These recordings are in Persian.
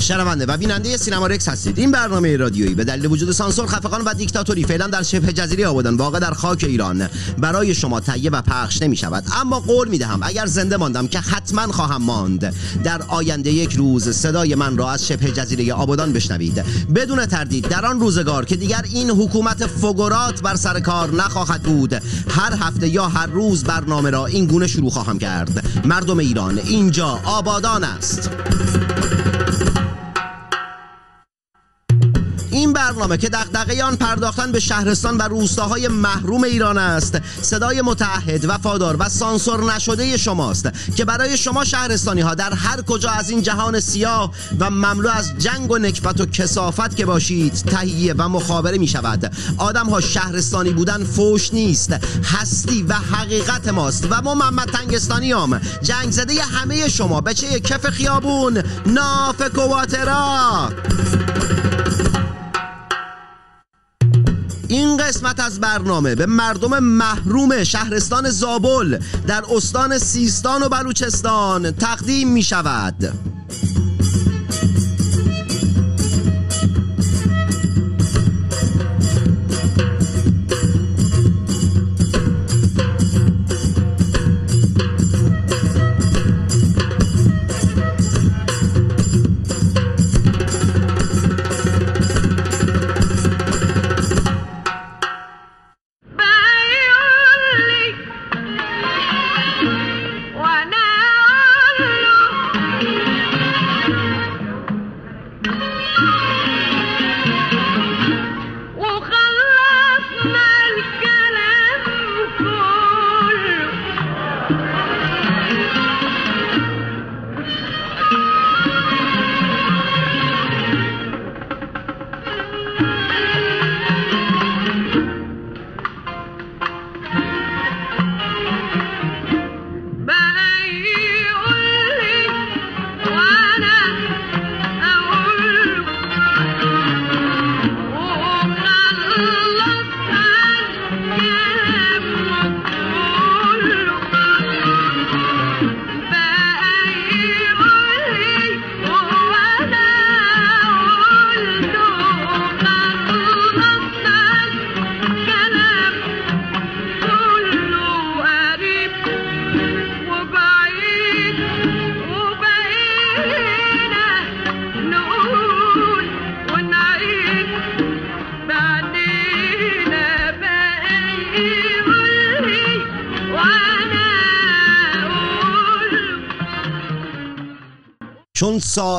شنونده و بیننده سینما رکس هستید. این برنامه رادیویی به دلیل وجود سانسور خفقان و دیکتاتوری فعلا در شبه جزیره آبادان واقع در خاک ایران برای شما تهیه و پخش نمی شود اما قول می دهم اگر زنده ماندم که حتما خواهم ماند. در آینده یک روز صدای من را از شبه جزیره آبادان بشنوید. بدون تردید در آن روزگار که دیگر این حکومت فگورات بر سر کار نخواهد بود هر هفته یا هر روز برنامه را این گونه شروع خواهم کرد. مردم ایران اینجا آبادان است. این برنامه که دغدغه آن پرداختن به شهرستان و روستاهای محروم ایران است صدای متعهد وفادار و سانسور نشده شماست که برای شما شهرستانی ها در هر کجا از این جهان سیاه و مملو از جنگ و نکبت و کسافت که باشید تهیه و مخابره می شود آدم ها شهرستانی بودن فوش نیست هستی و حقیقت ماست و ما محمد تنگستانی هم جنگ زده همه شما بچه کف خیابون ناف کواترا! این قسمت از برنامه به مردم محروم شهرستان زابل در استان سیستان و بلوچستان تقدیم می شود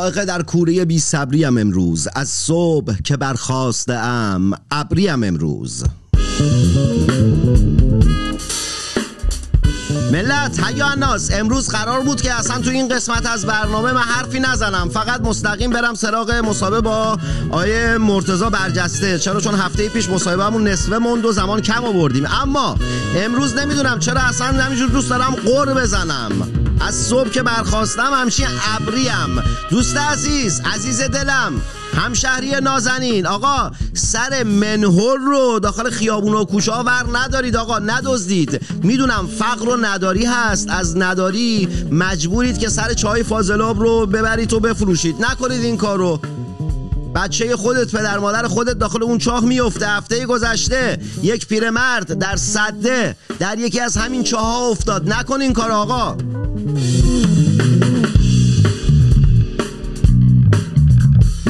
سائقه در کوره بی صبریم امروز. از صبح که برخواسته ام ابریم امروز. ملت هیا ناس امروز قرار بود که اصلا تو این قسمت از برنامه من حرفی نزنم. فقط مستقیم برم سراغ مسابقه با آیه مرتزا برجسته. چرا؟ چون هفته پیش همون نصفه موند و زمان کم آوردیم. اما امروز نمی‌دونم چرا اصلا همینجور دوست دارم قر بزنم. از صبح که برخواستم همچین ابریم. دوست عزیز عزیز دلم همشهری نازنین آقا سر منهور رو داخل خیابون و کوچه ور ندارید آقا ندزدید. می‌دونم فقر و نداری هست از نداری مجبورید که سر چای فاضلاب رو ببرید و بفروشید. نکنید این کارو. بچه خودت پدر مادر خودت داخل اون چاه میفته هفته گذشته. یک پیرمرد در صده در یکی از همین چاه ها افتاد. نکن این کار آقا.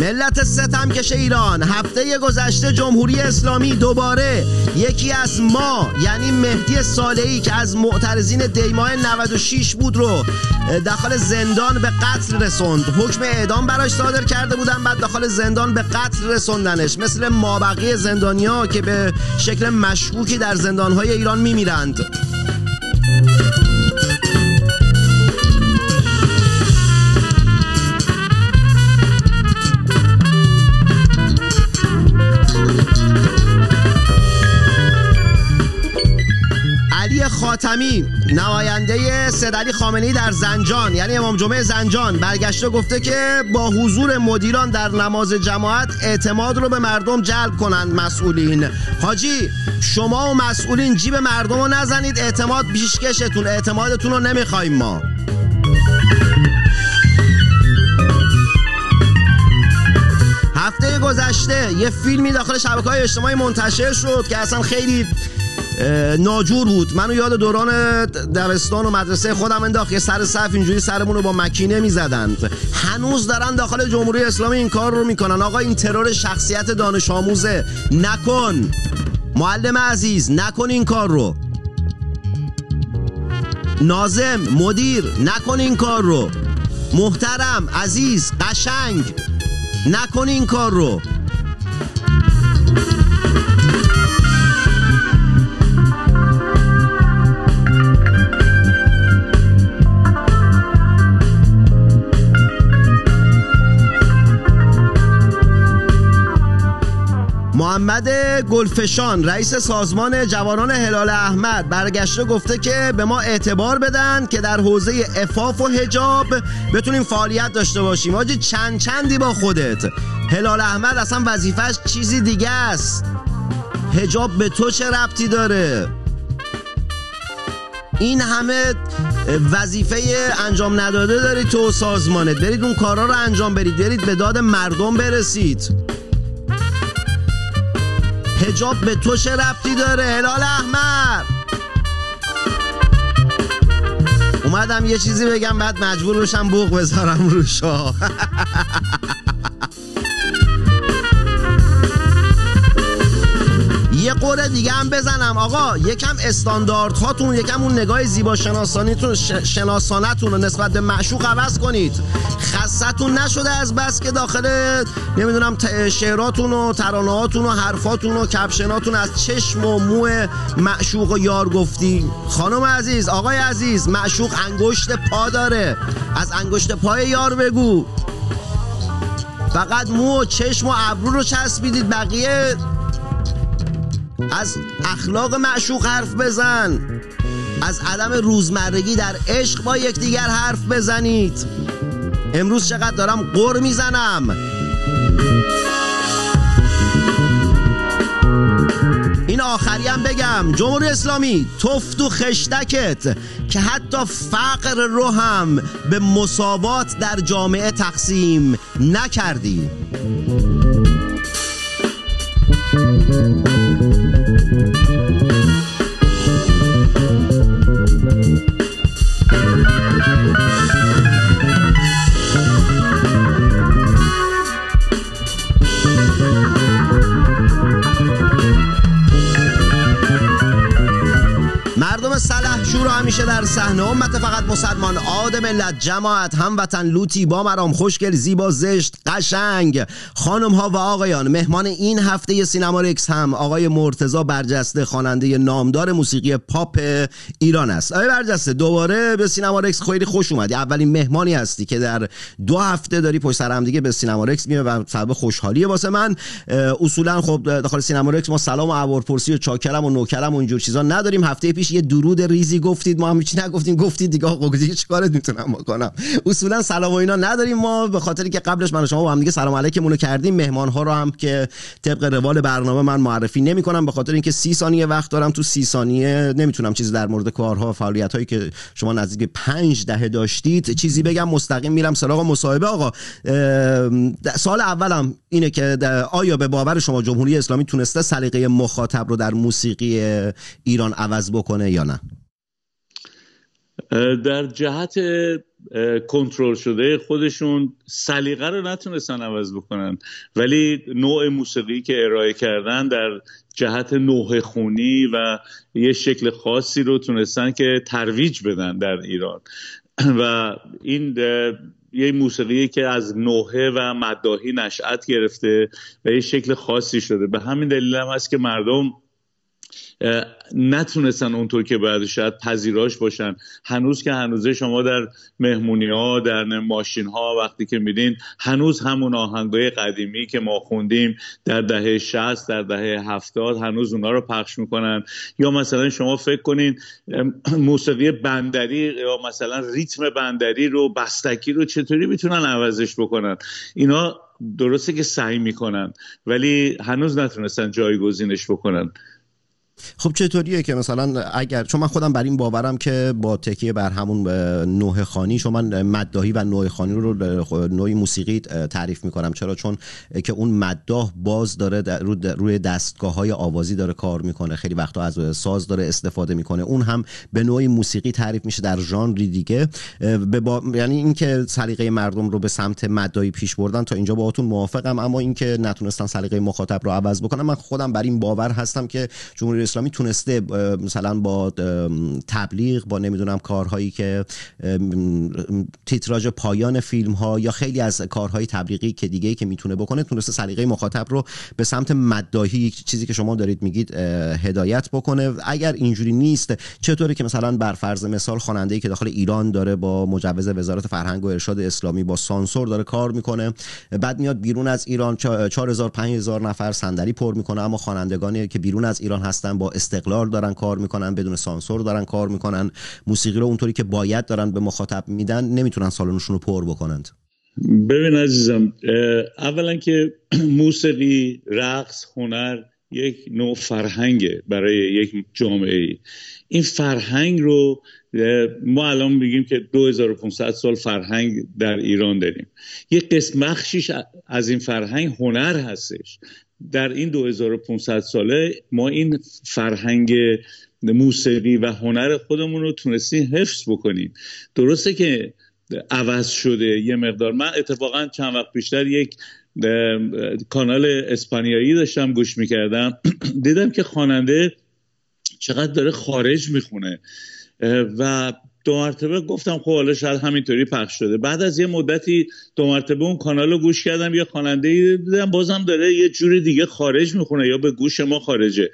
ملت ستمکش ایران. هفته گذشته جمهوری اسلامی دوباره یکی از ما یعنی مهدی صالحی که از معترضین دیماه 96 بود رو داخل زندان به قتل رسوند. حکم اعدام براش صادر کرده بودن بعد داخل زندان به قتل رسوندنش. مثل مابقی زندانیا که به شکل مشکوکی در زندانهای ایران میمیرند. خاتمی نماینده سدلی خامنی در زنجان یعنی امام جمعه زنجان برگشته گفته که با حضور مدیران در نماز جماعت اعتماد رو به مردم جلب کنند مسئولین. حاجی شما و مسئولین جیب مردم رو نزنید اعتماد پیشکشتون اعتمادتون رو نمی‌خوایم ما. هفته گذشته یه فیلمی داخل شبکه های اجتماعی منتشر شد که اصلا خیلی ناجور بود. منو یاد دوران دبستان و مدرسه خودم انداخت. یه سر صف اینجوری سرمون رو با مکینه می‌زدند هنوز دارن داخل جمهوری اسلامی این کار رو می‌کنن. آقا این ترور شخصیت دانش آموزه. نکن. معلم عزیز نکن این کار رو. نازم مدیر نکن این کار رو. محترم عزیز قشنگ نکن این کار رو. محمد گلفشان رئیس سازمان جوانان هلال احمد برگشته گفته که به ما اعتبار بدن که در حوزه افاف و هجاب بتونیم فعالیت داشته باشیم. آجی چند چندی با خودت؟ هلال احمد اصلا وظیفش چیزی دیگه است. هجاب به تو چه ربطی داره؟ این همه وظیفه انجام نداده دارید تو سازمانت. برید اون کارا رو انجام برید برید به داد مردم برسید. هجاب به تو چه ربطی داره هلال احمد. اومدم یه چیزی بگم بعد مجبور بشم بوق بذارم روشا قره دیگه هم بزنم. آقا یکم استاندارد هاتون یکم اون نگاه زیبا شناسانیتون شناسانتون رو نسبت به معشوق عوض کنید. خستتون نشده از بس که داخل نمی‌دونم شعراتون و ترانهاتون و حرفاتون و کپشناتون از چشم و مو معشوق و یار گفتی خانم عزیز آقای عزیز معشوق انگشت پا داره. از انگشت پای یار بگو. فقط مو و چشم و ابرو رو چسبیدید. بقیه از اخلاق معشوق حرف بزن. از عدم روزمرگی در عشق با یکدیگر حرف بزنید. امروز چقدر دارم قر می‌زنم. این آخری هم بگم جمهوری اسلامی تفت و خشتکت که حتی فقر رو هم به مساوات در جامعه تقسیم نکردی. همیشه در صحنه امت فقط مسلمان آحاد ملت جماعت هموطن لوتی با مرام خوشگل زیبا زشت. قشنگ. خانم ها و آقایان مهمان این هفته سینما رکس هم آقای مرتضی برجسته خواننده نامدار موسیقی پاپ ایران است. آقای برجسته دوباره به سینما رکس خیلی خوش اومدی. اولین مهمانی هستی که در دو هفته داری پشت سر هم دیگه به سینما رکس میاد و سبب خوشحالیه واسه من. اصولا خب داخل سینما رکس ما سلام و احوالپرسی و چاکرم و نوکرم و اینجور چیزا نداریم. هفته پیش یه درود ریزی گفتید. ما هم هیچ نگفتیم. گفتید دیگه آقا دیگه چیکارت می‌تونم بکنم؟ اصولا سلام و اینا نداریم ما. به خاطری که قبلش من شما با هم دیگه سلام علیکمونو کردیم. مهمان ها رو هم که طبق روال برنامه من معرفی نمی‌کنم به خاطر اینکه سی ثانیه وقت دارم تو سی ثانیه. نمی‌تونم چیزی در مورد کارها و فعالیت هایی که شما نزدیک پنج دهه داشتید چیزی بگم. مستقیم میرم سراغ مصاحبه آقا. سال اولم اینه که آیا به باور شما جمهوری اسلامی تونسته سلیقه مخاطب رو در موسیقی ایران عوض بکنه یا نه؟ در جهت کنترل شده خودشون سلیقه رو نتونستن عوض بکنن. ولی نوع موسیقی که ارائه کردن در جهت نوه خونی و یه شکل خاصی رو تونستن که ترویج بدن در ایران. و این یه موسیقی که از نوحه و مداهی نشأت گرفته و یه شکل خاصی شده. به همین دلیل هم هست که مردم نتونستن اونطور که باید شاید پذیراش باشن. هنوز که هنوزه شما در مهمونی ها در ماشین ها وقتی که میدین هنوز همون آهنگای قدیمی که ما خوندیم در دهه 60 در دهه 70 هنوز اونا رو پخش می‌کنن. یا مثلا شما فکر کنین موسیقی بندری یا مثلا ریتم بندری رو بستکی رو چطوری می‌تونن عوضش بکنن؟ اینا درسته که سعی می‌کنن ولی هنوز نتونستن جایگزینش بکنن. خب چطوریه که مثلا اگر چون من خودم بر این باورم که با تکیه بر همون نوه خانی چون من مدداهی و نوه خانی رو نوعی موسیقی تعریف می‌کنم. چرا؟ چون که اون مدداه باز داره روی دستگاه های آوازی داره کار می‌کنه. خیلی وقتا از ساز داره استفاده می‌کنه. اون هم به نوعی موسیقی تعریف میشه در ژانری دیگه. به با... یعنی اینکه سلیقه مردم رو به سمت مدداهی پیش بردن تا اینجا باهاتون موافقم. اما اینکه نتونستن سلیقه مخاطب رو عوض بکنن من خودم بر این باور هستم که جمهوری اسلامی تونسته مثلا با تبلیغ با نمی‌دونم کارهایی که تیتراژ پایان فیلم ها یا خیلی از کارهای تبلیغی که دیگه که می‌تونه بکنه تونسته سلیقه مخاطب رو به سمت مداهی چیزی که شما دارید میگید هدایت بکنه. اگر اینجوری نیست چطوری که مثلا بر فرض مثال خواننده که داخل ایران داره با مجوز وزارت فرهنگ و ارشاد اسلامی با سانسور داره کار می‌کنه بعد میاد بیرون از ایران 4000 5000 نفر صندلی پر می‌کنه اما خوانندگانی که بیرون از ایران هستن با استقلال دارن کار می‌کنن بدون سانسور دارن کار می‌کنن. موسیقی رو اونطوری که باید دارن به مخاطب میدن نمی‌تونن سالنشون رو پر بکنند. ببین عزیزم اولا که موسیقی رقص هنر یک نوع فرهنگه برای یک جامعه ای این فرهنگ رو ما الان میگیم که 2500 سال فرهنگ در ایران داریم. یک قسم بخشیش از این فرهنگ هنر هستش. در این 2500 ساله ما این فرهنگ موسیقی و هنر خودمون رو تونستیم حفظ بکنیم. درسته که عوض شده یه مقدار. من اتفاقا چند وقت بیشتر یک کانال اسپانیایی داشتم گوش می‌کردم. دیدم که خواننده چقدر داره خارج می‌خونه. و دو مرتبه گفتم خب حالا شاید همینطوری پخش شده. بعد از یه مدتی دو مرتبه اون کانال رو گوش کردم یه خواننده دیدم بازم داره یه جوری دیگه خارج می‌خونه یا به گوش ما خارجه.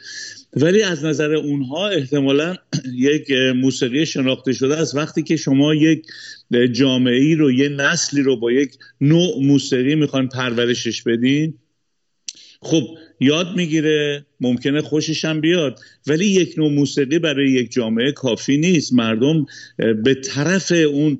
ولی از نظر اونها احتمالا یک موسیقی شناخته شده از وقتی که شما یک جامعه ای رو یه نسلی رو با یک نوع موسیقی می‌خوان پرورشش بدین خب یاد می‌گیره ممکنه خوشش هم بیاد. ولی یک نوع موسیقی برای یک جامعه کافی نیست. مردم به طرف اون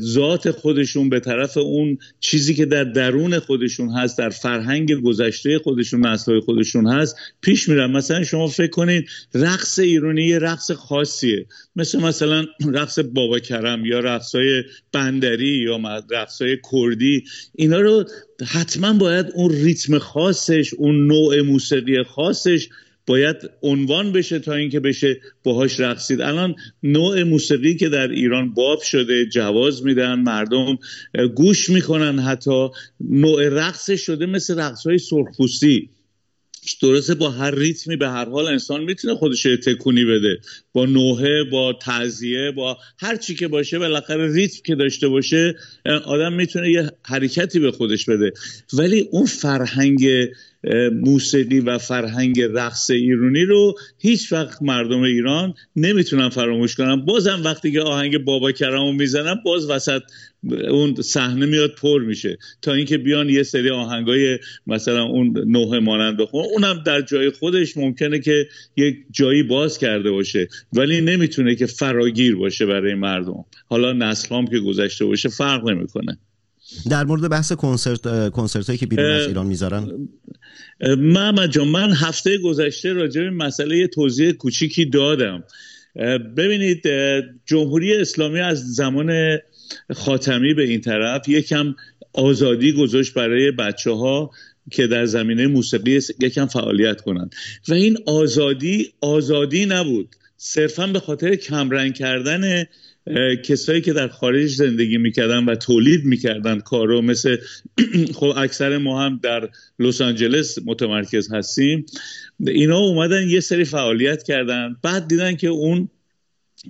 ذات خودشون به طرف اون چیزی که در درون خودشون هست در فرهنگ گذشته خودشون نسلهای خودشون هست پیش میرن. مثلا شما فکر کنید رقص ایرانی یه رقص خاصیه. مثل مثلا رقص بابا کرم یا رقصای بندری یا رقصای کردی. اینا رو حتما باید اون ریتم خاصش اون نوع موسیقی خاصش باید عنوان بشه تا اینکه بشه باهاش رقصید. الان نوع موسیقی که در ایران باب شده جواز میدن مردم گوش می‌کنن حتی. نوع رقص شده مثل رقص های سرخپوستی. درسته با هر ریتمی به هر حال انسان می‌تونه خودش تکونی بده. با نوحه با تعذیه با هر چی که باشه بالاخره ریتم که داشته باشه آدم می‌تونه یه حرکتی به خودش بده. ولی اون فرهنگ موسیقی و فرهنگ رقص ایرانی رو هیچ وقت مردم ایران نمی‌تونن فراموش کنن. بازم وقتی که آهنگ بابا کرمو می‌زنن باز وسط اون صحنه میاد پر میشه. تا اینکه بیان یه سری آهنگای مثلا اون نوه مانند بخون اونم در جای خودش ممکنه که یک جایی باز کرده باشه. ولی نمی‌تونه که فراگیر باشه برای مردم. حالا نسل که گذشته باشه فرق نمی‌کنه. در مورد بحث کنسرت کنسرت هایی که بیرون از ایران می‌ذارن. محمد جان من هفته گذشته راجع به مسئله توضیح کوچیکی دادم. ببینید جمهوری اسلامی از زمان خاتمی به این طرف یکم آزادی گذاشت برای بچه ها که در زمینه موسیقی یکم فعالیت کنند. و این آزادی آزادی نبود. صرفا به خاطر کمرنگ کردن کسایی که در خارج زندگی می‌کردن و تولید می‌کردن کارو مثل خب اکثر ما هم در لس آنجلس متمرکز هستیم. اینا اومدن یه سری فعالیت کردن. بعد دیدن که اون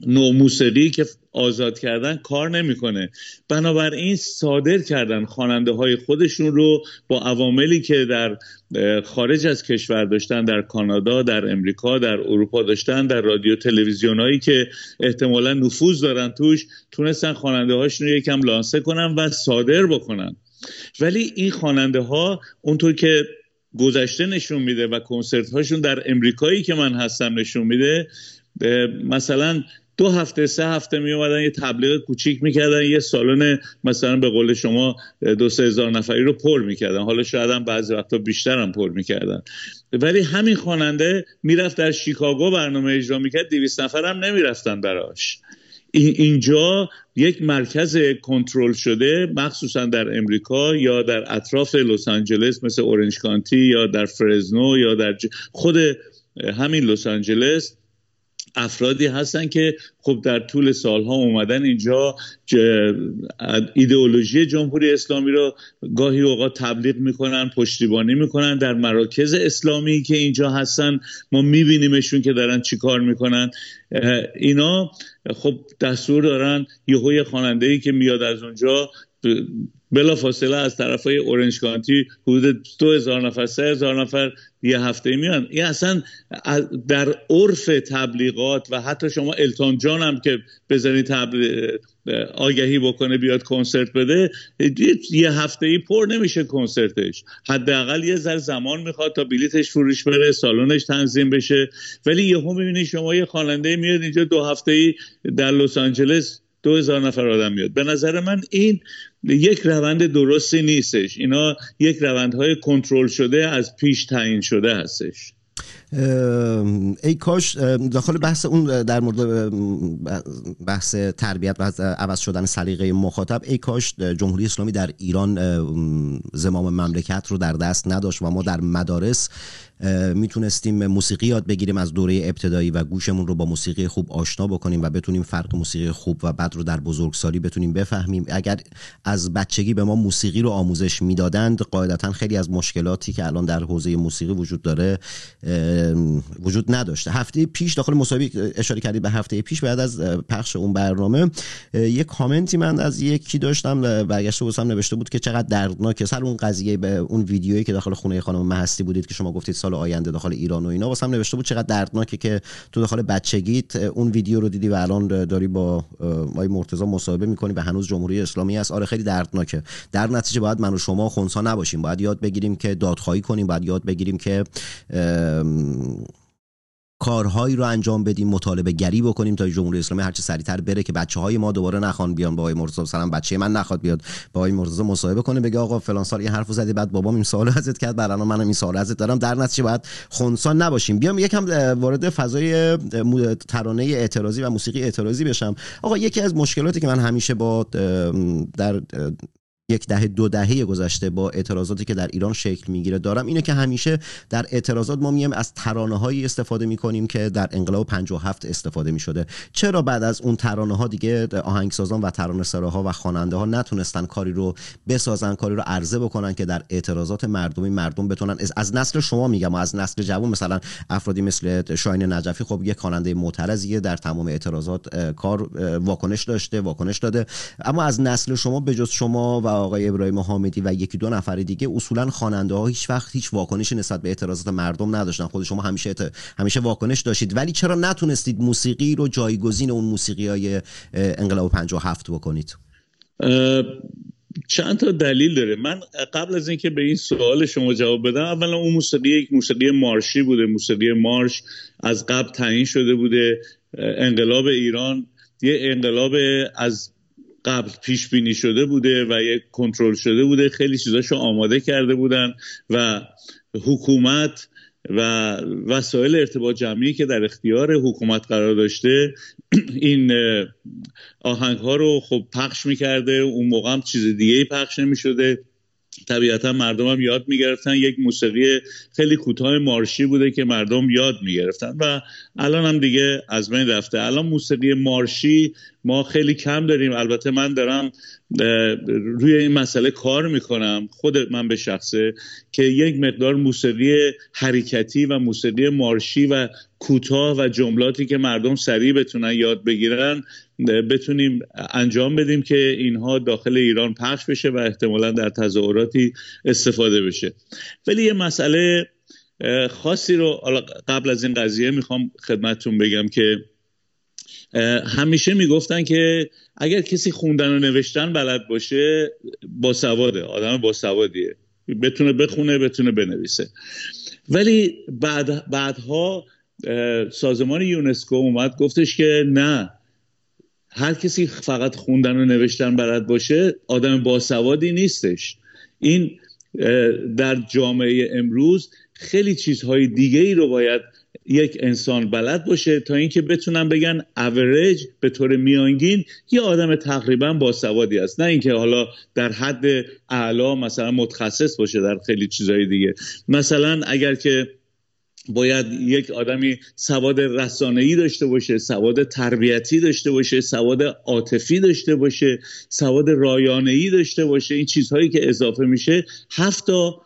نوع موسیقی که آزاد کردن کار نمی‌کنه. بنابراین صادر کردن خواننده های خودشون رو با عواملی که در خارج از کشور داشتن در کانادا در امریکا در اروپا داشتن در رادیو تلویزیون هایی که احتمالا نفوذ دارن توش تونستن خواننده هاشون رو یکم لانسه کنن و صادر بکنن. ولی این خواننده ها اونطور که گذشته نشون میده و کنسرت هاشون در امریکایی که من هستم نشون میده مثلا دو هفته سه هفته می اومدن یه تبلیغ کوچیک می‌کردن یه سالن مثلا به قول شما دو سه هزار نفری رو پر می‌کردن. حالا شاید هم بعضی وقتا بیشتر هم پر می‌کردن. ولی همین خواننده می‌رفت در شیکاگو برنامه اجرا می‌کرد دیویست نفر هم نمی‌رفتن براش. اینجا یک مرکز کنترل شده مخصوصا در امریکا یا در اطراف لس آنجلس مثل اورنج کانتی یا در فرزنو یا در خود همین لس آنجلس افرادی هستن که خب در طول سالها اومدن اینجا ایدئولوژی جمهوری اسلامی رو گاهی اوقات تبلیغ می‌کنن پشتیبانی می‌کنن در مراکز اسلامی که اینجا هستن. ما میبینیمشون که دارن چیکار می‌کنن. اینا خب دستور دارن یه خواننده ای که میاد از اونجا بلا فاصله از طرف های اورنج کانتی حدود دو هزار نفر سه هزار نفر یه هفته میان. این اصلا در عرف تبلیغات و حتی شما التون جان هم که بزنی تبلیغ آگهی بکنه بیاد کنسرت بده یه هفته ای پر نمیشه کنسرتش. حداقل یه ذره زمان می‌خواد تا بلیتش فروش بره سالنش تنظیم بشه. ولی یهو می‌بینی شما یه خواننده میاد اینجا دو هفته ای در لس آنجلس دو هزار نفر آدم میاد. به نظر من این یک روند درستی نیستش. اینا یک روندهای کنترل شده از پیش تعیین شده هستش. ای کاش داخل بحث اون در مورد بحث تربیت و عوض شدن سلیقه مخاطب ای کاش جمهوری اسلامی در ایران زمام مملکت رو در دست نداشت و ما در مدارس می‌تونستیم موسیقی یاد بگیریم از دوره ابتدایی و گوشمون رو با موسیقی خوب آشنا بکنیم و بتونیم فرق موسیقی خوب و بد رو در بزرگسالی بتونیم بفهمیم. اگر از بچگی به ما موسیقی رو آموزش می‌دادند قاعدتا خیلی از مشکلاتی که الان در حوزه موسیقی وجود داره وجود نداشته. هفته پیش داخل مصاحبه اشاره کردید به هفته پیش بعد از پخش اون برنامه یک کامنتی من از یکی داشتم برگشته بودم نوشته بود که چقدر دردناکه. سر اون قضیه به اون ویدیویی که داخل خونه خانم مهستی بودید که شما گفتید سال آینده داخل ایران و اینا. واسم نوشته بود چقدر دردناکه که تو داخل بچگیت اون ویدیو رو دیدی و الان داری با آقای مرتضی مصاحبه می‌کنی و هنوز جمهوری اسلامی است آره خیلی دردناکه. در نتیجه باید من و شما خونسا نباشیم. باید یاد بگیریم که دادخواهی کنیم. باید یاد بگیریم که کارهایی رو انجام بدیم مطالبه گری بکنیم تا جمهوری اسلامی هرچه سریعتر بره که بچه های ما دوباره نخوان بیان با آقای مرتضی سلام. بچه من نخواد بیاد با آقای مرتضی مصاحبه کنه بگه آقا فلان سال این حرفو زدی بعد بابام این سوالو ازت کرد بعد منم این سوالو ازت دارم. در نتیجه باید خونسان نباشیم. بیام یکم وارد فضای ترانه اعتراضی و موسیقی اعتراضی بشم. آقا یکی از مشکلاتی که من همیشه با در یک دهه دو دهه گذشته با اعتراضاتی که در ایران شکل می‌گیره دارم. اینه که همیشه در اعتراضات ما میایم از ترانه هایی استفاده می‌کنیم که در انقلاب 57 استفاده می‌شده. چرا بعد از اون ترانه ها دیگه آهنگسازان و ترانه سراها و خواننده ها نتونستن کاری رو بسازن کاری رو عرضه بکنن که در اعتراضات مردمی مردم بتونن؟ از نسل شما میگم از نسل جوان مثلا افرادی مثل شاین نجفی خب یک خواننده معترضیه در تمام اعتراضات کار واکنش داشته واکنش داده. اما از نسل شما به جز شما و آقای ابراهیم حامدی و یکی دو نفر دیگه اصولا خواننده ها هیچ وقت هیچ واکنشی نسبت به اعتراضات مردم نداشتن. خود شما همیشه همیشه واکنش داشتید. ولی چرا نتونستید موسیقی رو جایگزین اون موسیقی های انقلاب 57 بکنید؟ چند تا دلیل داره. من قبل از اینکه به این سوال شما جواب بدم اولا اون موسیقی یک موسیقی مارشی بوده. موسیقی مارش از قبل تعیین شده بوده. انقلاب ایران یه انقلاب از قبل پیش بینی شده بوده و یک کنترل شده بوده. خیلی چیزاشو آماده کرده بودن و حکومت و وسایل ارتباط جمعی که در اختیار حکومت قرار داشته این آهنگ ها رو خب پخش می‌کرده. اون موقع هم چیز دیگه پخش نمی شده طبیعتا مردم هم یاد می‌گرفتن. یک موسیقی خیلی کوتاه مارشی بوده که مردم یاد می‌گرفتن و الان هم دیگه از بین رفته. الان موسیقی مارشی ما خیلی کم داریم. البته من دارم روی این مسئله کار می‌کنم. خود من به شخصه که یک مقدار موسیقی حرکتی و موسیقی مارشی و کوتاه و جملاتی که مردم سریع بتونن یاد بگیرن بتونیم انجام بدیم که اینها داخل ایران پخش بشه و احتمالا در تظاهراتی استفاده بشه. ولی یه مسئله خاصی رو قبل از این قضیه می‌خوام خدمتتون بگم که همیشه می‌گفتن که اگر کسی خوندن و نوشتن بلد باشه باسواده آدم باسوادیه بتونه بخونه بتونه بنویسه. ولی بعد بعدها سازمان یونسکو اومد گفتش که نه هر کسی فقط خوندن و نوشتن بلد باشه آدم باسوادی نیستش. این در جامعه امروز خیلی چیزهای دیگه ای رو باید یک انسان بلد باشه تا اینکه بتونن بگن اوریج به طور میانگین یه آدم تقریبا باسوادی است. نه اینکه حالا در حد اعلا مثلا متخصص باشه در خیلی چیزهای دیگه. مثلا اگر که باید یک آدمی سواد رسانه‌ای داشته باشه سواد تربیتی داشته باشه سواد عاطفی داشته باشه سواد رایانه‌ای داشته باشه این چیزهایی که اضافه میشه هفت تا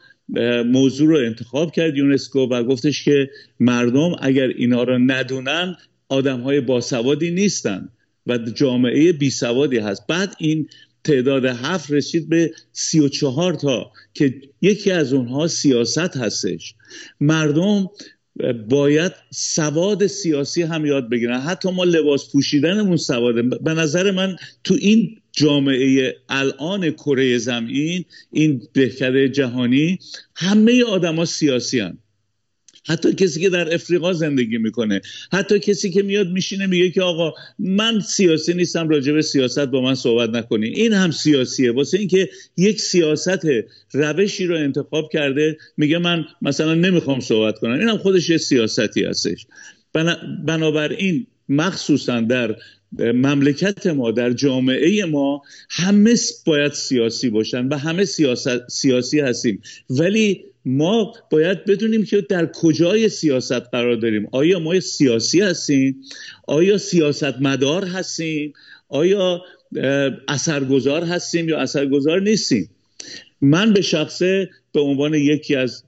موضوع رو انتخاب کرد یونسکو و گفتش که مردم اگر اینا رو ندونن آدم های باسوادی نیستن و جامعه بیسوادی هست. بعد این تعداد هفت رسید به سی و چهار تا که یکی از اونها سیاست هستش. مردم باید سواد سیاسی هم یاد بگیرن. حتی ما لباس پوشیدنمون سواده. به نظر من تو این جامعه الان کره زمین این بهکره جهانی همه آدما سیاسی هن. حتی کسی که در افریقا زندگی می‌کنه حتی کسی که میاد میشینه میگه که آقا من سیاسی نیستم راجع به سیاست با من صحبت نکنی. این هم سیاسیه. واسه اینکه یک سیاست روشی رو انتخاب کرده میگه من مثلا نمی‌خوام صحبت کنم. این هم خودش یه سیاستی هستش. بنابراین مخصوصا در مملکت ما در جامعه ما همه باید سیاسی باشن و همه سیاسی هستیم. ولی ما باید بدونیم که در کجای سیاست قرار داریم. آیا ما سیاسی هستیم؟ آیا سیاست مدار هستیم؟ آیا اثرگذار هستیم یا اثرگذار نیستیم؟ من به شخصه به عنوان یکی از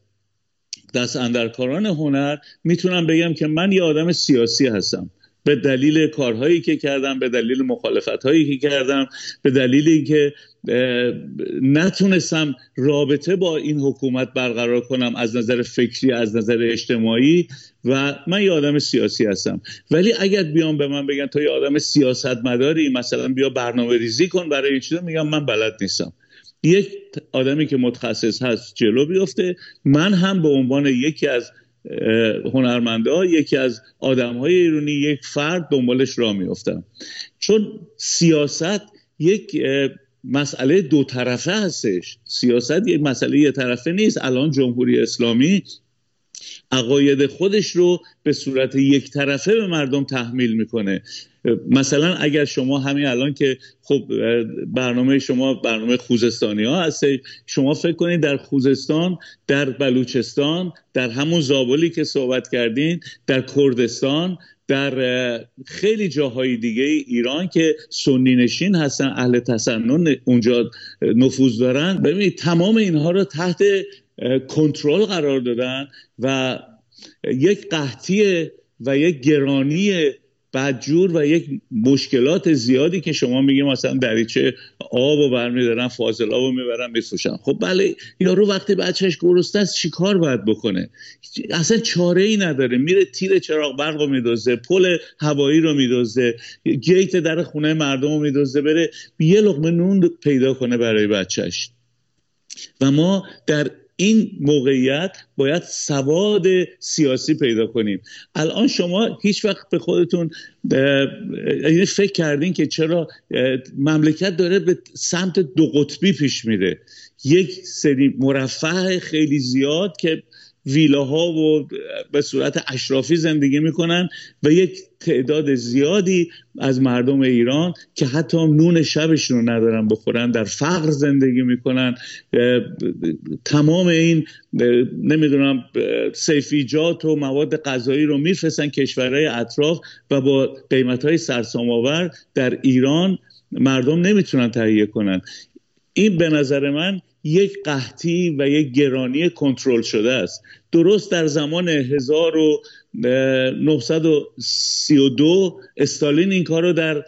دست اندرکاران هنر می‌تونم بگم که من یه آدم سیاسی هستم. به دلیل کارهایی که کردم به دلیل مخالفت هایی که کردم به دلیل که نتونستم رابطه با این حکومت برقرار کنم از نظر فکری از نظر اجتماعی و من یه آدم سیاسی هستم. ولی اگر بیام به من بگن تو یه آدم سیاست مداری مثلا بیا برنامه ریزی کن برای این چیزا میگم من بلد نیستم. یک آدمی که متخصص هست جلو بیفته من هم به عنوان یکی از هنرمنده یکی از آدم های ایرانی یک فرد دنبالش را میفتم چون سیاست یک مسئله دو طرفه هستش. سیاست یک مسئله یه طرفه نیست. الان جمهوری اسلامی عقاید خودش رو به صورت یک طرفه به مردم تحمیل می‌کنه. مثلا اگر شما همین الان که خب برنامه شما برنامه خوزستانی ها هسته شما فکر کنید در خوزستان در بلوچستان در همون زابلی که صحبت کردین در کردستان در خیلی جاهای دیگه ایران که سنی نشین هستن اهل تسنن اونجا نفوذ دارن. ببینید تمام اینها رو تحت کنترل قرار دادن و یک قحطی و یک گرانی بدجور و یک مشکلات زیادی که شما میگه مثلا دریچه آب و برمیدارن آب و می‌برن میفروشن. خب بله یارو وقتی بچهش گرسنه است چیکار باید بکنه؟ اصلا چاره ای نداره. میره تیر چراغ برق رو میدوزه پل هوایی رو میدوزه گیت در خونه مردم رو میدوزه بره یه لقمه نون پیدا کنه برای بچهش و ما در این موقعیت باید سواد سیاسی پیدا کنیم. الان شما هیچ وقت به خودتون یعنی فکر کردین که چرا مملکت داره به سمت دو قطبی پیش میره. یک سری مرفه خیلی زیاد که ویلاها و به صورت اشرافی زندگی می‌کنن و یک تعداد زیادی از مردم ایران که حتی نون شبشون رو ندارن بخورن در فقر زندگی می‌کنن. تمام این نمی‌دونم سیفیجات و مواد غذایی رو میفرستن کشورهای اطراف و با قیمت های سرسام آور در ایران مردم نمی‌تونن تهیه کنن. این به نظر من یک قحطی و یک گرانی کنترل شده است. درست در زمان 1932 استالین این کار رو در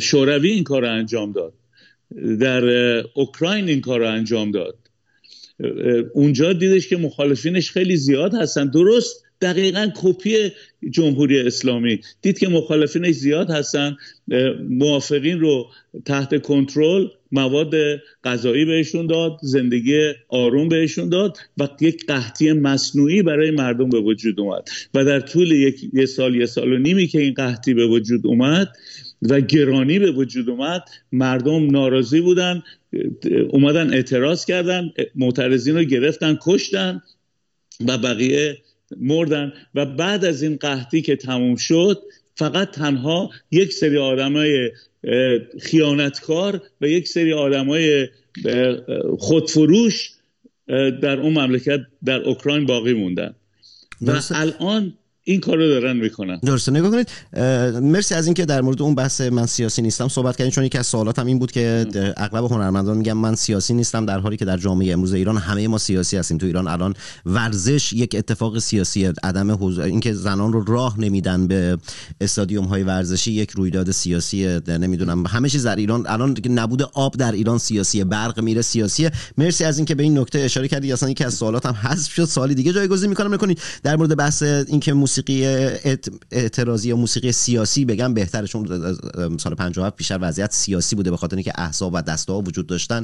شوروی این کار رو انجام داد. در اوکراین این کار رو انجام داد. اونجا دیدش که مخالفینش خیلی زیاد هستن. درست دقیقا کپی جمهوری اسلامی. دید که مخالفینش زیاد هستن. موافقین رو تحت کنترل. مواد غذایی بهشون داد زندگی آروم بهشون داد و یک قحطی مصنوعی برای مردم به وجود اومد. و در طول یک یه سال یه سال و نیمی که این قحطی به وجود اومد و گرانی به وجود اومد مردم ناراضی بودن اومدن اعتراض کردن معترضین رو گرفتن کشتن و بقیه مردن. و بعد از این قحطی که تموم شد فقط تنها یک سری آدمای خیانتکار و یک سری آدمای خودفروش در اون مملکت در اوکراین باقی موندن. و الان این کار رو دارن می‌کنن. درسته. نگاه کنید مرسی از اینکه در مورد اون بحث من سیاسی نیستم صحبت کردین چون یکی از سوالاتم این بود که اغلب هنرمندان میگن من سیاسی نیستم در حالی که در جامعه امروز ایران همه ما سیاسی هستیم. تو ایران الان ورزش یک اتفاق سیاسی عدم حضور اینکه زنان رو راه نمیدن به استادیوم های ورزشی یک رویداد سیاسی نمی‌دونم همه چیز در ایران الان نبود آب در ایران سیاسی برق میره سیاسی. مرسی از اینکه به این نکته اشاره کردی. اصلا یکی از سوالاتم حذف شد. سوالی دیگه جایگزین می‌کنم. نکنید در مورد بحث اینکه موسیقی اعتراضی یا موسیقی سیاسی بگم بهتره چون سال 57 بیشتر وضعیت سیاسی بوده به خاطر اینکه احزاب و دسته ها وجود داشتن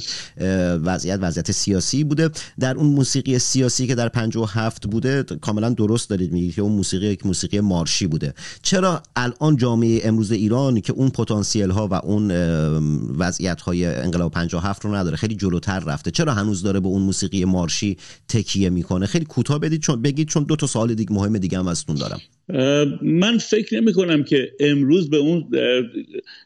وضعیت وضعیت سیاسی بوده. در اون موسیقی سیاسی که در 57 بوده کاملا درست دارید میگید که اون موسیقی یک موسیقی مارشی بوده. چرا الان جامعه امروز ایران که اون پتانسیل ها و اون وضعیت های انقلاب 57 رو نداره خیلی جلوتر رفته. چرا هنوز داره به اون موسیقی مارشی تکیه می‌کنه؟ خیلی کوتاه بدید چون بگید چون دو تا سوال دیگه مهم دیگه هم ازتون دارم. من فکر نمی کنم که امروز به اون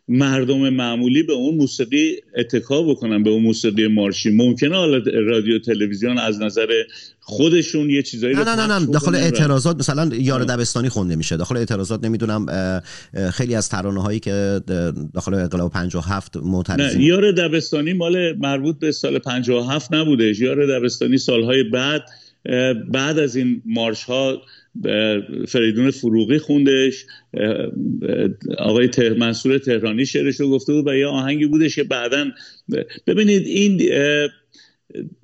مردم معمولی به اون موسیقی اتکا بکنن به اون موسیقی مارشی. ممکنه حالا رادیو تلویزیون از نظر خودشون یه چیزایی نه نه نه, نه. داخل اعتراضات مثلا یار دبستانی خونده میشه. داخل اعتراضات نمی‌دونم خیلی از ترانه هایی که داخل انقلاب 57 معترضین نه یار دبستانی مال مربوط به سال 57 نبوده یار دبستانی سالهای بعد بعد از این مارش ها فریدون فروغی خوندش آقای ته منصور تهرانی شعرش رو گفته بود و یه آهنگی بودش که بعدا ببینید این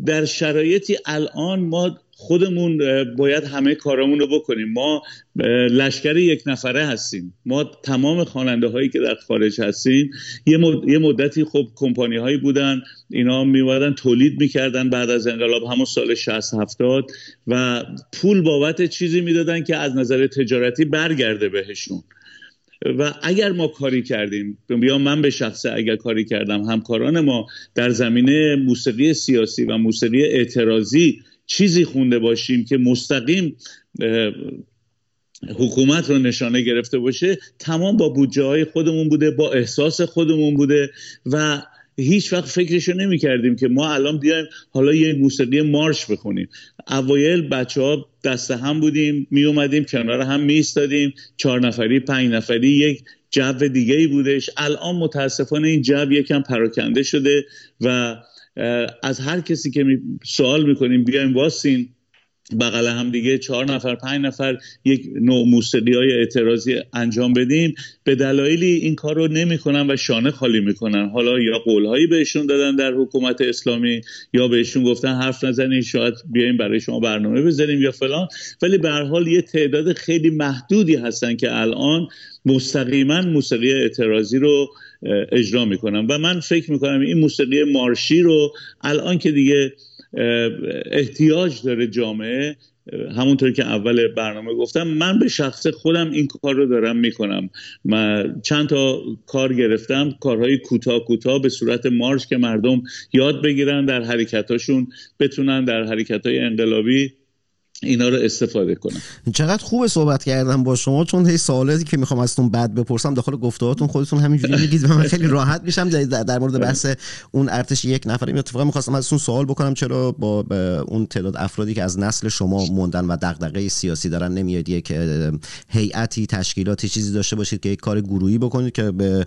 در شرایطی الان ما خودمون باید همه کارامون رو بکنیم. ما لشکر یک نفره هستیم. ما تمام خواننده هایی که در خارج هستیم. یه, مدتی خب کمپانی هایی بودن. اینا میوادن تولید می‌کردن بعد از انقلاب همون سال 60 70 و پول بابت چیزی می‌دادن که از نظر تجارتی برگرده بهشون. و اگر ما کاری کردیم بیا من به شخصه اگر کاری کردم همکاران ما در زمینه موسیقی سیاسی و موسیقی اعتراضی چیزی خونده باشیم که مستقیم حکومت رو نشانه گرفته باشه تمام با بودجه های خودمون بوده با احساس خودمون بوده و هیچ وقت فکرشو نمی کردیم که ما الان بیایم حالا یه موسیقی مارش بخونیم. اوایل بچه ها دست هم بودیم می اومدیم کنار هم می استادیم چهار نفری پنج نفری یک جو دیگه ای بودش. الان متاسفانه این جو یکم پراکنده شده و از هر کسی که سوال می‌کنیم بیایم واسین. بغل هم دیگه چهار نفر پنج نفر یک نوع موسیقی های اعتراضی انجام بدیم. به دلایلی این کار رو نمی‌کنن و شانه خالی می‌کنن. حالا یا قولهایی بهشون دادن در حکومت اسلامی یا بهشون گفتن حرف نزنین شاید بیایم برای شما برنامه بزنیم یا فلان. ولی به هر حال یه تعداد خیلی محدودی هستن که الان مستقیما موسیقی اعتراضی رو اجرا می‌کنن و من فکر می‌کنم این موسیقی مارشی رو الان که دیگه احتیاج داره جامعه همونطور که اول برنامه گفتم من به شخص خودم این کار رو دارم می‌کنم. من چند تا کار گرفتم کارهای کوتاه کوتاه به صورت مارش که مردم یاد بگیرن در حرکتاشون بتونن در حرکت های انقلابی اینا رو استفاده کنم. چقدر خوب صحبت کردم با شما چون هی سوالاتی که می‌خوام ازتون بعد بپرسم داخل گفتهاتون خودتون همینجوری میگید و من خیلی. راحت میشم در مورد بحث اون ارتش یک نفره اتفاقا می‌خواستم ازتون سوال بکنم چرا با اون تعداد افرادی که از نسل شما موندن و دغدغه سیاسی دارن نمیاد یک هیئتی تشکیلاتی چیزی داشته باشید که یک کار گروهی بکنید که به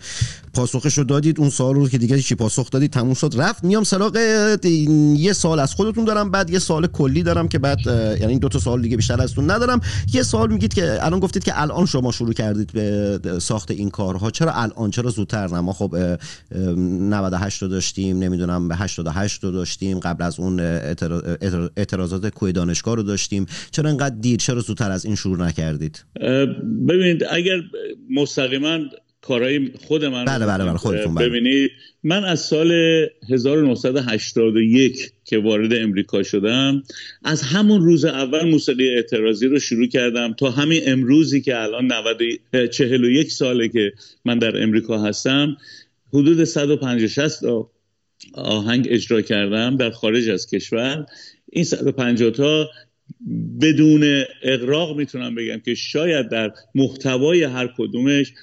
پاسخش رو دادید؟ اون سوال رو که دیگه چی پاسخ دادید؟ تموم شد. رفت. میام سراغ یه سوال از خودتون دارم بعد یه سوال کلی دارم که بعد یعنی دو تا سوال دیگه بیشتر ازتون ندارم. یه سوال میگید که الان گفتید که الان شما شروع کردید به ساخت این کارها. چرا الان؟ چرا زودتر نه؟ ما خب 98 رو داشتیم نمی‌دونم به 88 رو داشتیم قبل از اون اعتراضات کوه دانشگاه رو داشتیم. چرا انقدر دیر؟ چرا زودتر از این شروع نکردید؟ ببینید اگر مستقیما کارهای خود من بله بله بله خودتون بله. ببینید من از سال 1981 که وارد امریکا شدم از همون روز اول موسیقی اعتراضی رو شروع کردم تا همین امروزی که الان 41 ساله که من در امریکا هستم حدود 150 تا آهنگ اجرا کردم در خارج از کشور این 150 تا بدون اقراق می‌تونم بگم که شاید در محتوای هر کدومش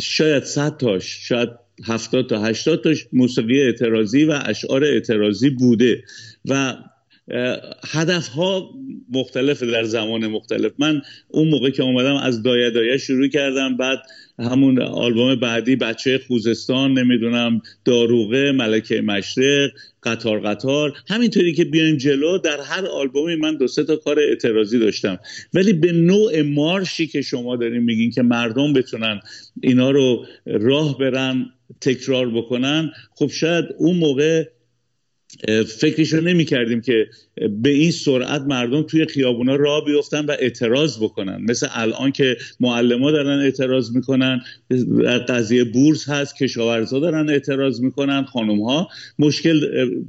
شاید صد تاش شاید هفتاد تا هشتاد تاش موسیقی اعتراضی و اشعار اعتراضی بوده. و هدف ها مختلف در زمان مختلف. من اون موقع که اومدم از دایه دایه شروع کردم بعد همون آلبوم بعدی بچه خوزستان نمی‌دونم داروغه ملکه مشرق قطار قطار. همینطوری که بیایم جلو در هر آلبومی من دو سه تا کار اعتراضی داشتم. ولی به نوع مارشی که شما دارین میگین که مردم بتونن اینا رو راه برن تکرار بکنن خب شاید اون موقع فکرش رو نمی کردیم که به این سرعت مردم توی خیابونا راه بیفتن و اعتراض بکنن. مثل الان که معلم دارن اعتراض می‌کنن قضیه بورس هست کشاورزا دارن اعتراض می‌کنن خانم ها مشکل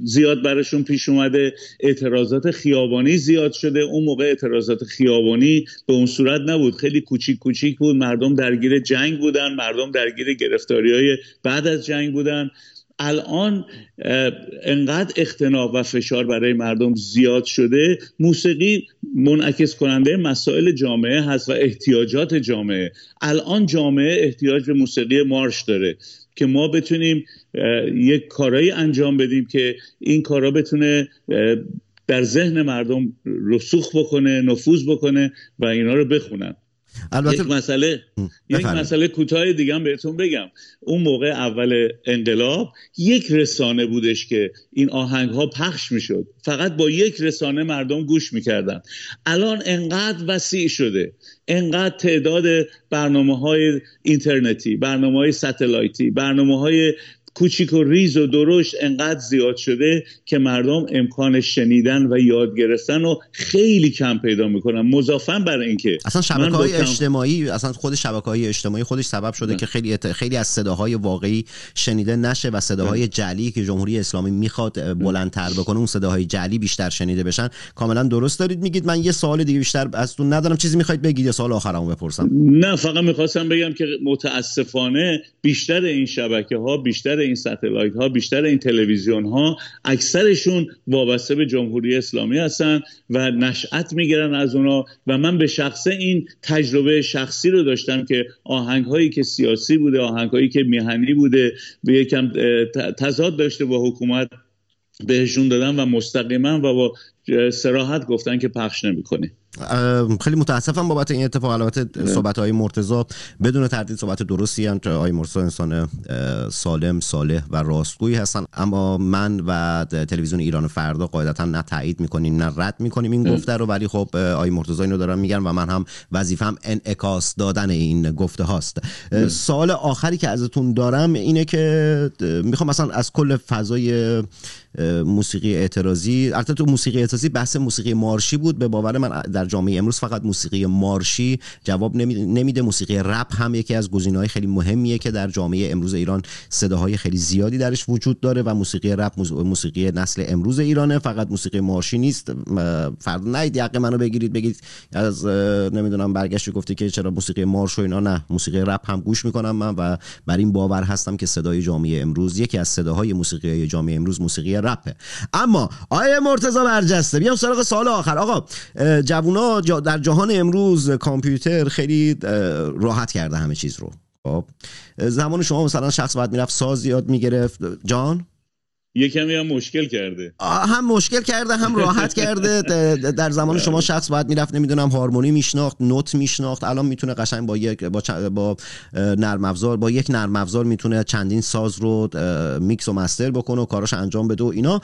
زیاد برشون پیش اومده اعتراضات خیابانی زیاد شده. اون موقع اعتراضات خیابانی به اون صورت نبود. خیلی کوچیک کوچیک بود. مردم درگیر جنگ بودن مردم درگیر گرفتاری های بعد از جنگ بودن. الان انقدر اختناق و فشار برای مردم زیاد شده موسیقی منعکس کننده مسائل جامعه هست و احتیاجات جامعه. الان جامعه احتیاج به موسیقی مارش داره که ما بتونیم یک کارایی انجام بدیم که این کارا بتونه در ذهن مردم رسوخ بکنه نفوذ بکنه و اینا رو بخونن. البته یک مسئله یک مسئله کوتاه دیگه هم بهتون بگم. اون موقع اول انقلاب یک رسانه بودش که این آهنگ ها پخش می‌شد. فقط با یک رسانه مردم گوش می‌کردن. الان انقدر وسیع شده. انقدر تعداد برنامه های اینترنتی برنامه های ستلایتی برنامه های کوچیک و ریز و درشت انقدر زیاد شده که مردم امکان شنیدن و یاد گرفتن رو خیلی کم پیدا می‌کنن. مضافا بر اینکه اصلا شبکه های اجتماعی اصلا خود شبکه های اجتماعی خودش سبب شده که خیلی خیلی از صداهای واقعی شنیده نشه و صداهای جعلی که جمهوری اسلامی می‌خواد بلندتر بکنه اون صداهای جعلی بیشتر شنیده بشن. کاملا درست دارید میگید. من یه سوال دیگه بیشتر از تو ندارم. چیزی می‌خواید بگید یا سوال آخرمو بپرسم؟ نه فقط می‌خواستم بگم که متاسفانه بیشتر این شبکه ها بیشتر این ستلایت ها بیشتر این تلویزیون ها اکثرشون وابسته به جمهوری اسلامی هستن و نشأت می‌گیرن از اونا و من به شخصه این تجربه شخصی رو داشتم که آهنگ هایی که سیاسی بوده آهنگ هایی که میهنی بوده به یکم تضاد داشته با حکومت بهشون دادن و مستقیما و با سراحت گفتن که پخش نمی‌کنه. خیلی متاسفم بابت این اتفاق. البته صحبت های مرتضی بدون تردید صحبت درستی هم که آقای مرتضی انسان سالم صالح و راستگویی هستن. اما من و تلویزیون ایران فردا قاعدتا نه تایید می‌کنیم نه رد می‌کنیم این گفته رو. ولی خب آقای مرتضی اینو دارن میگن و من هم وظیفم انعکاس دادن این گفته هاست. سال آخری که ازتون دارم اینه که می‌خوام مثلا از کل فضای موسیقی اعتراضی. البته تو موسیقی اعتراضی بحث موسیقی مارشی بود. به باور من در جامعه امروز فقط موسیقی مارشی جواب نمیده. موسیقی رپ هم یکی از گزینه‌های خیلی مهمیه که در جامعه امروز ایران صداهای خیلی زیادی درش وجود داره و موسیقی رپ موسیقی نسل امروز ایرانه. فقط موسیقی مارشی نیست. فرد نید یقه منو بگیرید بگید. از نمی‌دونم برگشت گفته که چرا موسیقی مارش و اینا نه. موسیقی رپ هم گوش می‌کنم من و بر این باور هستم که صدای جامعه امروز یکی از صداهای موسیقی جامعه امروز موسیقی رپه. اما آیه مرتضی برجسته بیام سراغ سال آخر. آقا جوونا در جهان امروز کامپیوتر خیلی راحت کرده همه چیز رو. خب زمان شما مثلا شخص باید می‌رفت ساز یاد می‌گرفت. جان؟ یه کمی هم مشکل کرده. هم مشکل کرده هم راحت کرده. در زمان شما شخص باید می‌رفت نمی‌دونم هارمونی میشناخت نوت میشناخت. الان می‌تونه قشنگ با یک با, با نرم افزار با یک نرم افزار می‌تونه چندین ساز رو میکس و مستر بکنه و کاراش انجام بده و اینا.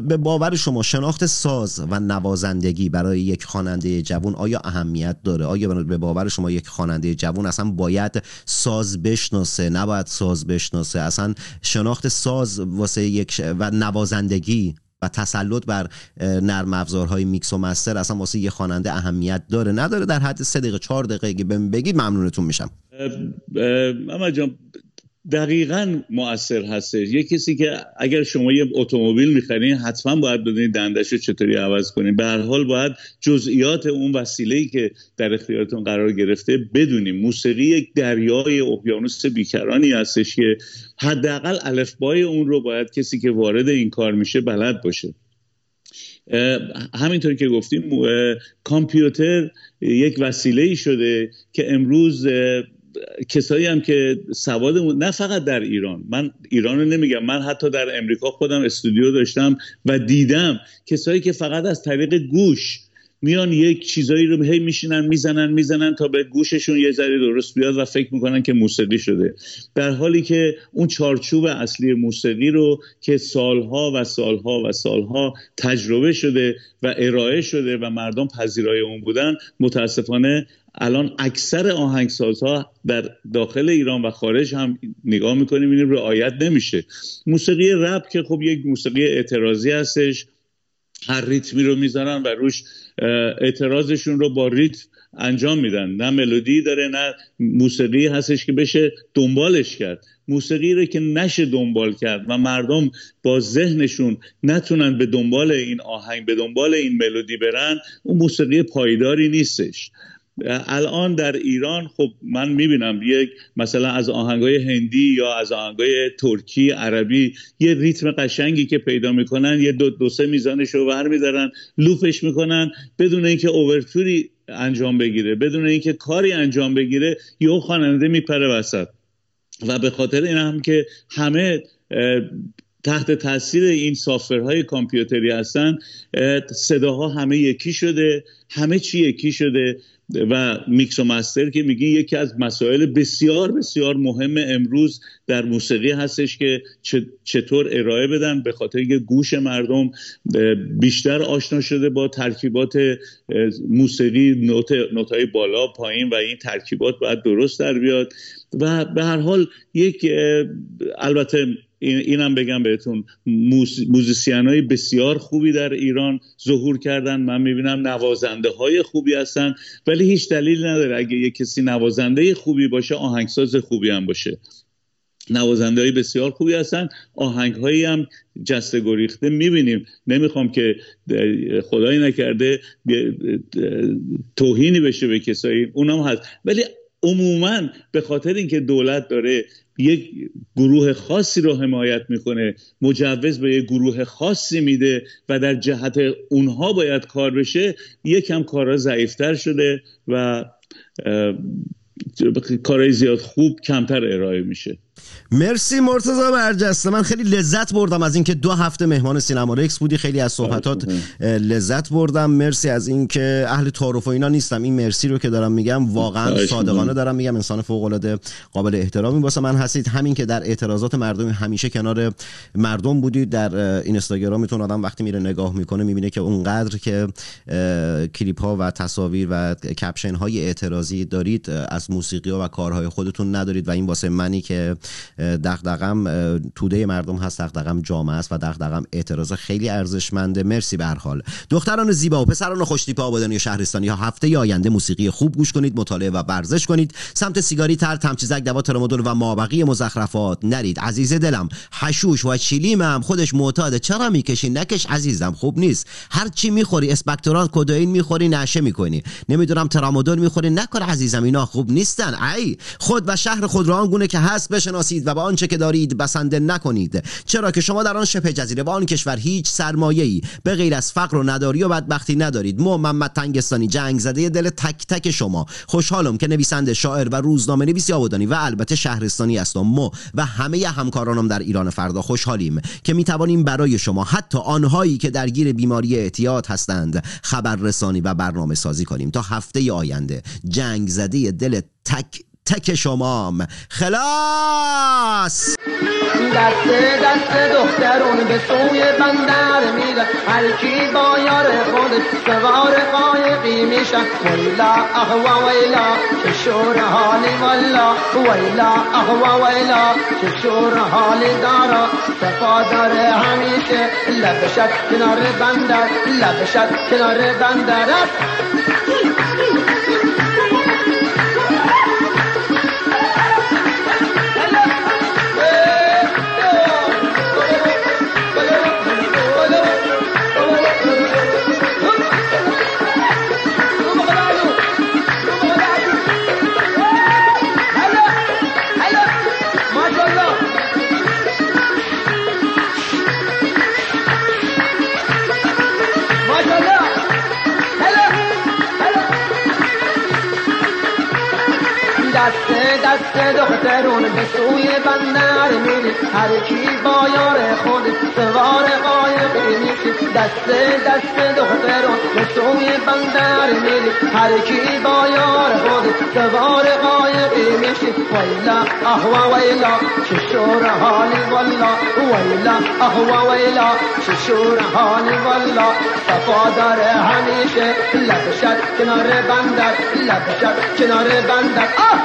به باور شما شناخت ساز و نوازندگی برای یک خواننده جوون آیا اهمیت داره؟ آیا به باور شما یک خواننده جوون اصلا باید ساز بشناسه؟ نباید ساز بشناسه؟ اصلا شناخت ساز واسه یک و نوازندگی و تسلط بر نرم افزارهای میکس و مستر اصلا واسه یه خواننده اهمیت داره. نداره در حد سه دقیقه چهار دقیقه اگه بگید ممنونتون میشم. محمد جان دقیقا مؤثر هستش. یه کسی که اگر شما یه اتومبیل می‌خرین حتما باید بدونید دندش رو چطوری عوض کنید به هر حال باید جزئیات اون وسیله که در اختیارتون قرار گرفته بدونیم. موسیقی یک دریای اقیانوس بیکرانی هستش که حداقل الفبای اون رو باید کسی که وارد این کار میشه بلد باشه. همینطور که گفتیم کامپیوتر یک وسیله شده که امروز کسایی هم که سواد نه فقط در ایران. من ایران رو نمیگم. من حتی در امریکا خودم استودیو داشتم و دیدم کسایی که فقط از طریق گوش میان یک چیزایی رو هی میشینن می‌زنن می‌زنن تا به گوششون یه ذره درست بیاد و فکر می‌کنن که موسیقی شده. در حالی که اون چارچوب اصلی موسیقی رو که سالها و سالها و سالها تجربه شده و ارائه شده و مردم پذیرای اون بودن متاسفانه الان اکثر آهنگسازها در داخل ایران و خارج هم نگاه می‌کنیم این رعایت نمیشه. موسیقی رپ که خب یک موسیقی اعتراضی هستش هر ریتمی رو می‌زنن و روش اعتراضشون رو با ریتم انجام میدن. نه ملودی داره نه موسیقی هستش که بشه دنبالش کرد. موسیقی رو که نشه دنبال کرد و مردم با ذهنشون نتونن به دنبال این آهنگ به دنبال این ملودی برن اون موسیقی پایداری نیستش. الان در ایران خب من می‌بینم یک مثلا از آهنگای هندی یا از آهنگای ترکی عربی یه ریتم قشنگی که پیدا می‌کنن یه دو, دو سه میزانش رو ور میدارن لوپش می‌کنن بدون اینکه اوورتوری انجام بگیره بدون اینکه کاری انجام بگیره یه خواننده میپره وسط. و به خاطر این هم که همه تحت تاثیر این سافرهای کامپیوتری هستن صداها همه یکی شده همه چی یکی شده. و میکس و مستر که میگی یکی از مسائل بسیار بسیار مهم امروز در موسیقی هستش که چطور ارائه بدن به خاطر که گوش مردم بیشتر آشنا شده با ترکیبات موسیقی نوت نوتای بالا پایین و این ترکیبات باید درست در بیاد. و به هر حال یک البته اینم بگم بهتون. موزیسین های بسیار خوبی در ایران ظهور کردن. من می‌بینم نوازنده های خوبی هستن. ولی هیچ دلیل نداره اگه یه کسی نوازنده خوبی باشه آهنگساز خوبی هم باشه. نوازنده های بسیار خوبی هستن. آهنگ هایی هم جسته گریخته می‌بینیم. نمی‌خوام که خدایی نکرده توهینی بشه به کسایی. اونم هست. ولی عموما به خاطر اینکه دولت داره یک گروه خاصی رو حمایت می‌کنه مجوز به یک گروه خاصی میده و در جهت اونها باید کار بشه یکم کارا ضعیفتر شده و کارهای زیاد خوب کمتر ارائه میشه. مرسی مرتضی برجسته. من خیلی لذت بردم از اینکه دو هفته مهمان سینما رکس بودی. خیلی از صحبتات لذت بردم. مرسی از اینکه اهل تعارف و اینا نیستم. این مرسی رو که دارم میگم واقعا صادقانه دارم میگم. انسان فوق العاده قابل احترامی واسه من هستید همین که در اعتراضات مردم همیشه کنار مردم بودید. در اینستاگرامتون آدم وقتی میره نگاه می‌کنه می‌بینه که اونقدر که کلیپ ها و تصاویر و کپشن های اعتراضی دارید از موسیقی ها و کارهای خودتون ندارید و این واسه منی که دغدغم توده مردم هست دغدغم جامعه است و دغدغم اعتراض خیلی ارزشمنده. مرسی به هر حال. دختران زیبا و پسران خوشتیپ آبادانی و شهرستانی ها هفته آینده موسیقی خوب گوش کنید مطالعه و ورزش کنید. سمت سیگاری تر تمچیزک دوا ترامادول و مابقی مزخرفات نرید. عزیز دلم حشوش و چیلیم هم خودش معتاده. چرا می‌کشی؟ نکش عزیزم خوب نیست. هر چی می‌خوری اسپکتوران کدوئین می‌خوری نشه می‌کنی. نمی‌دونم ترامادول می‌خوری. نکن عزیزم اینا خوب نیستن. ای خود و شهر خود را آنگونه که هست بشن نشناسید و به آنچه که دارید بسنده نکنید. چرا که شما در آن شبه جزیره و آن کشور هیچ سرمایه‌ای به غیر از فقر و نداری و بدبختی ندارید. محمد تنگستانی جنگ زده دل تک تک شما. خوشحالم که نویسنده شاعر و روزنامه نویس آبادانی و البته شهرستانی هستم مو و همه همکارانم در ایران فردا خوشحالیم که می توانیم برای شما حتی آنهایی که درگیر بیماری اعتیاد هستند خبررسانی و برنامه سازی کنیم تا هفته آینده. جنگ زده دل تک تک شمام. خلاص! دست دست دخترون به سوی بندر میره. هر کی با یار خودش سوار قایقی میشن ویلا اهوا ویلا چه شور حالی والا. ویلا اهوا ویلا چه شور حالی دارا. صفا داره همیشه. لبشت کنار بندر لبشت کنار بندر دست دست دخترون به سوی بندر میری. هر کی با یار خود دست دست دخترون به سوی بندر میری. هر کی با یار خود سوار قایقی میشی. ویلا اهوا ویلا چه شور حالی والا ویلا اهوا ویلا چه شور حالی والا صفا داره همیشه لبشت کنار بندر لبشت کنار بندر. آه!